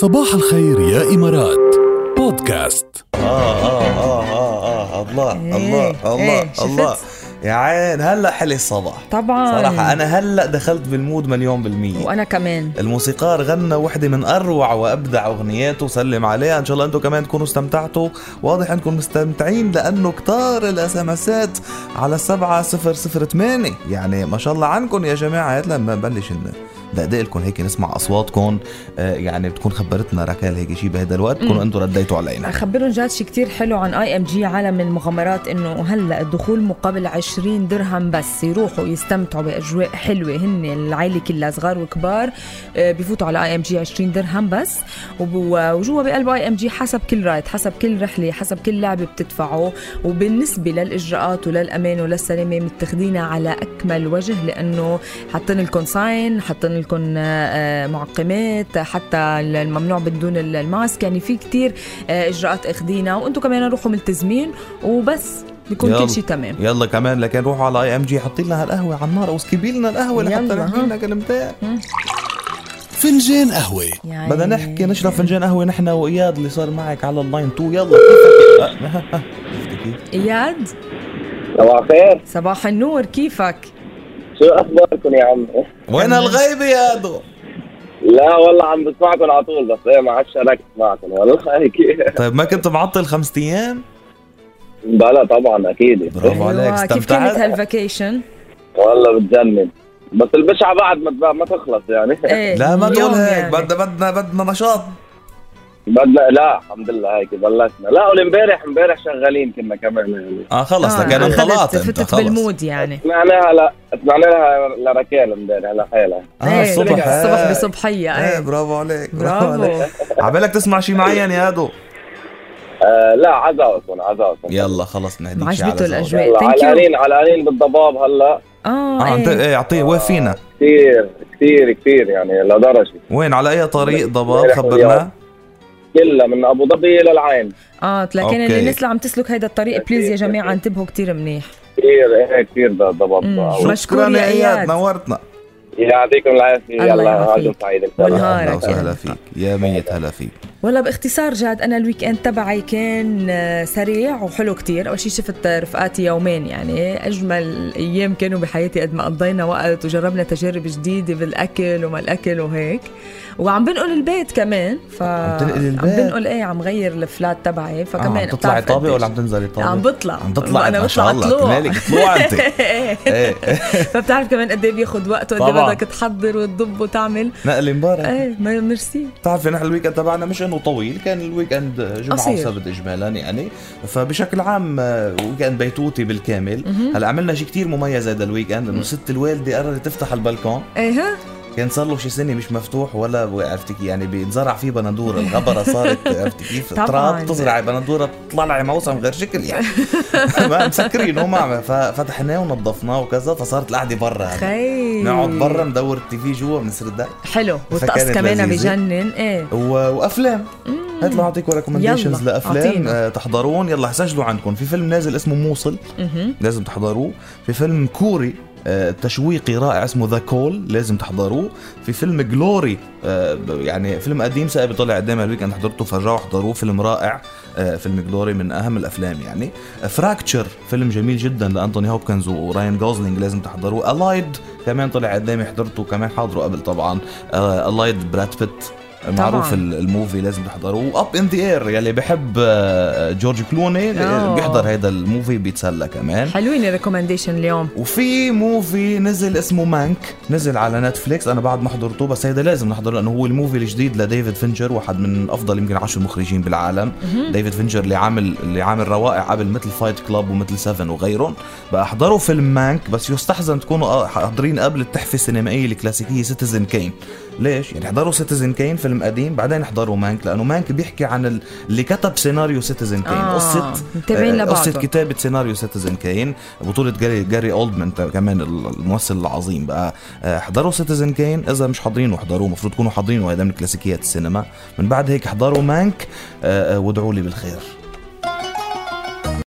صباح الخير يا إمارات. بودكاست. آه آه آه آه آه الله إيه، الله الله إيه،؟ الله. يا عين هلا حلي الصباح. طبعا. صراحة أنا هلا دخلت بالمود مليون بالمية. وأنا كمان. الموسيقار غنى وحدة من أروع وأبدع أغنياته سلم عليها. إن شاء الله أنتم كمان تكونوا استمتعتوا. واضح أنكم مستمتعين لأنه كتار الأسمسات على السبعة صفر صفر ثمانية يعني ما شاء الله عنكم يا جماعة. هات لما لكم هيك نسمع أصواتكم آه يعني بتكون خبرتنا راكيل هيك شيء بهذا الوقت. تكونوا أنتم رديتوا علينا. اخبرهم جاد شي كتير حلو عن IMG عالم المغامرات إنه هلا الدخول مقابل 20 درهم بس يروحوا يستمتعوا بأجواء حلوة. هن العائله كلها صغار وكبار آه، بفوتوا على IMG 20 درهم بس. وجوا بقلب IMG حسب كل ride حسب كل رحلة حسب كل لعبة بتدفعوا. وبالنسبة للإجراءات وللأمان وللسلامة متخذينها على أكمل وجه لأنه حاطين لكم sign حاطين لكم آه، معقمات حتى الممنوع بدون ال mask. يعني في كتير آه، إجراءات اخدينها وأنتم كمان روحوا ملتزمين وبس بيكون. كل شيء تمام. يلا كمان لكن روحوا على IMG حطي لنا هالقهوة على النار أو سكبي لنا القهوة لحتى نحكي. لنا كلمتين. فنجان قهوة. يعني بدنا نحكي نشرب فنجان قهوة نحن وإياد اللي صار معك على ال line 2 يلا؟ إياد؟ صباح الخير. صباح النور كيفك؟ شو يا عم وين هالغيبه يا دو لا والله عم بسمعكم على طول بس إيه ما عادش شاركت معكم والله. هيك طيب ما كنت معطل خمسة أيام؟ بلا طبعا أكيد. برافو عليك أيوة، كيف كانت استمتعت ها ال vacation؟ والله بتجنن. بس البشعة بعد ما ما تخلص يعني. إيه لا ما تقول هيك يعني. بدنا بدنا بدنا نشاط. بدنا لا الحمد لله هيك بلشنا. لا والامبارح امبارح شغالين كنا كمان. يعني آه خلص آه، انطلعت أنت فتت بال mood يعني. سمعناها لا سمعناها لراكيل امبارح لحالها آه إيه، الصبح الصبح إيه. بصبحية. إيه إيه برافو عليك برافو عليك. عبالك تسمع شيء معين يا دو آه لا عزاوكم عزاوكم يلا خلص نهديك على عجبته Thank you. علقانين علقانين بالضباب هلا. آه آه أنت إيه. إيه أعطيه وين فينا؟ كثير كثير كثير يعني لدرجة. وين على أي طريق ضباب خبرنا. كلها من أبو ظبي للعين آه لكن okay. اللي الناس اللي عم تسلك هيدا الطريق please يا جماعة انتبهوا كتير منيح كثير إيه كثير. شو- مشكور يا يا إياد إياد. نورتنا يعطيكم العافية الله يلا. عاجل سعيد والنهار. أهلا وسهلا فيك يا ميت هلا فيك والله باختصار جاد أنا ال weekend تبعي كان آه، سريع وحلو كتير أول شيء شفت رفقاتي يومين يعني أجمل أيام كانوا بحياتي قد ما قضينا وقت وجربنا تجارب جديدة بالأكل وما الأكل وهيك وعم بنقل البيت كمان ف عم البيت؟ عم بنقل إيه عم غير ال flat تبعي آه فكمان عم تطلعي قديش. ولا عم تنزلي طابق؟ عم بطلع عم تطلع أنا ما شاء بطلع الله طلوع مالك طلوع أنت إيه. إيه فبتعرف كمان قد إيه بياخذ وقت وقد. إيه بدك تحضر وتضب وتعمل نقل امبارح إيه ميرسي بتعرفي نحن ال weekend تبعنا مش انه طويل كان ال weekend جمعة قصير. وسبت اجمالا يعني. فبشكل عام آه، weekend بيتوتي بالكامل. هلأ عملنا شيء كتير مميز هذا ال weekend إنه ست الوالدة قررت تفتح البلكون. إيه. كان صار له شي سنة مش مفتوح ولا عرفتي كيف يعني بينزرع فيه بندورة. الغبره صارت عرفتي كيف. تراب تزرع بندورة بتطلع لها موسم غير شكل يعني. ما مسكرين هو ما ففتحناه ونظفناه وكذا فصارت القعدة برا خي نقعد برا ندور ال TV جوا بنسرد حلو. والطقس كمان. بجنن إيه. و... وأفلام. هات اعطيكم recommendations لأفلام. آه تحضرون. يلا سجلوا عندكم. في فيلم نازل اسمه موصل. لازم تحضروه. في فيلم كوري. تشويقي رائع اسمه The Call لازم تحضروه. في فيلم Glory آه، يعني فيلم قديم سابق طلع قدام ال weekend حضرته فرجعوا احضروه. فيلم رائع آه، فيلم Glory من أهم الأفلام يعني. Fracture فيلم جميل جدا لأنتوني هوبكنز وراين جوسلينج لازم تحضروه. الايد كمان طلع قدامي حضرته كمان حاضره قبل طبعا. الايد براد بيت. معروف طبعاً. ال- ال movie لازم تحضروه. Up in the Air يلي بحب آه، جورج كلوني آه. بيحضر هذا ال movie بيتسلى كمان. حلوين ال recommendation اليوم. وفي movie نزل اسمه Mank نزل على نتفليكس أنا بعد ما حضرته بس هيدا لازم نحضره لأنه هو ال movie الجديد لديفيد فينشر واحد من أفضل يمكن عشر مخرجين بالعالم. ديفيد فينشر اللي عامل اللي عامل روائع قبل مثل Fight Club ومثل Seven وغيرهم. بقى احضروا فيلم Mank بس يستحسن تكونوا حاضرين قبل التحفه السينمائيه الكلاسيكية Citizen Kane ليش؟ يعني احضروا Citizen Kane فيلم قديم بعدين احضروا Mank لأنه Mank بيحكي عن ال- اللي كتب سيناريو Citizen Kane آه، قصة متابعين آه،. قصة كتابة سيناريو Citizen Kane بطولة جاري جاري اولدمان كمان الممثل العظيم بقى. آه، احضروا Citizen Kane إذا مش حاضرينه احضروه المفروض تكونوا حاضرينه هذا من كلاسيكيات السينما. من بعد هيك احضروا مانك آه، وادعوا لي بالخير.